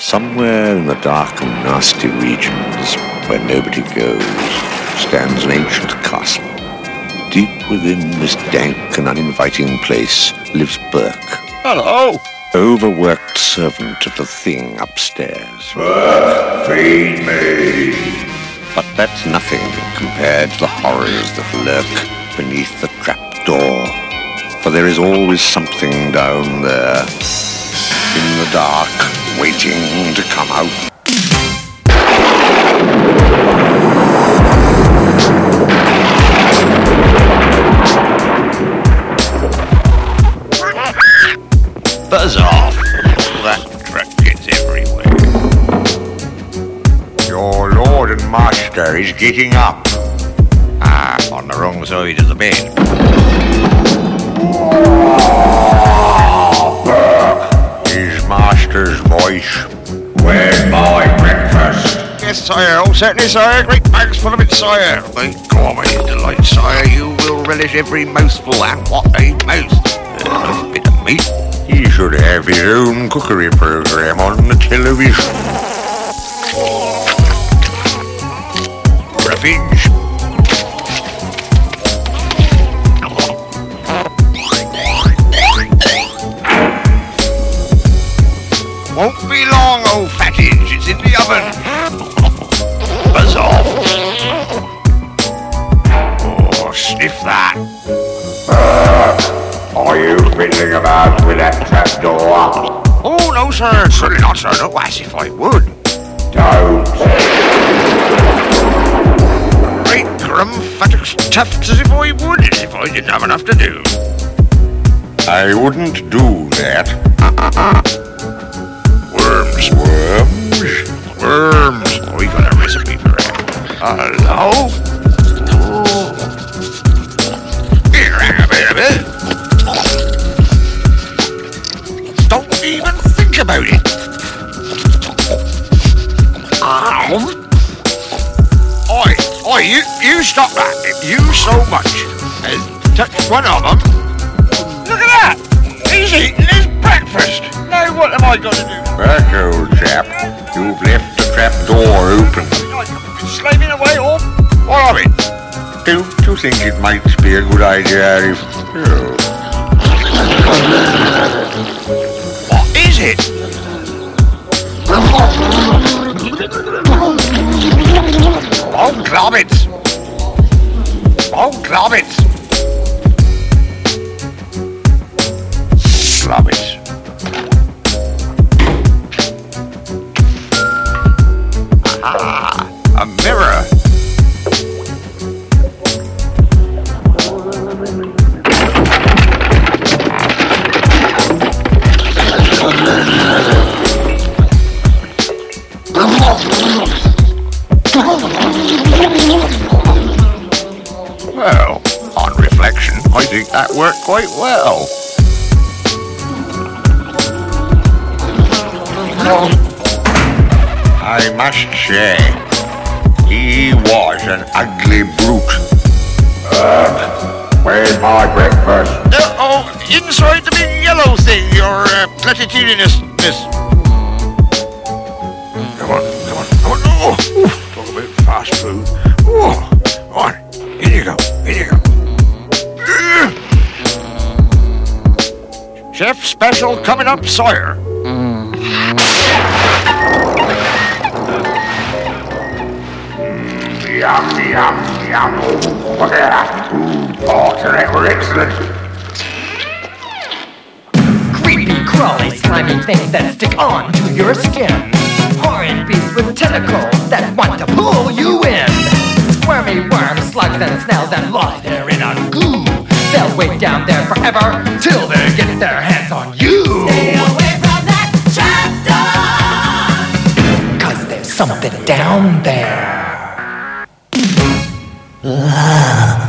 Somewhere in the dark and nasty regions where nobody goes stands an ancient castle. Deep within this dank and uninviting place lives Berk. Hello. Overworked servant of the thing upstairs. Berk, feed me. But that's nothing compared to the horrors that lurk beneath the trapdoor. For there is always something down there in the dark waiting to come out. Buzz off. That Drutt gets everywhere. Your lord and master is getting up. Ah, on the wrong side of the bed. Voice. Where's my breakfast? Yes, sire. Oh, certainly, sire. Great bags full of it, sire. God, my delight, sire. You will relish every mouthful, and what a most. A bit of meat. He should have his own cookery program on the television. Revenge. Are you fiddling about with that trapdoor? Oh, no, sir. Certainly not, sir. No, as if I would. Don't. Great grum fattocks tufts as if I would, as if I didn't have enough to do. I wouldn't do that. Worms. Worms? Worms. Oh, we got a recipe for it. Hello? About it. Ow. Oi, oi, you, you stop that. You so much as touch one of them, look at that. He's eating his breakfast. Now what am I going to do? Back, old chap. You've left the trap door open. Slaving away all what of it? Don't you think it might be a good idea if... What is it? Oh, globbits! Oh, globbits! Think that worked quite well. I must say, he was an ugly brute. where's my breakfast? Uh, oh, inside the big yellow thing, your uh, platitudinous, Chef special coming up, Sawyer. Yum, yum, yum. Ooh, oh, that were excellent. Creepy, crawly, slimy things that stick onto your skin. Horrid beasts with tentacles that want to pull you in. Squirmy worms, slugs, and snails that lie Wait down there forever till they get their hands on you. Stay away from that trapdoor. Cause there's something down there. Ugh.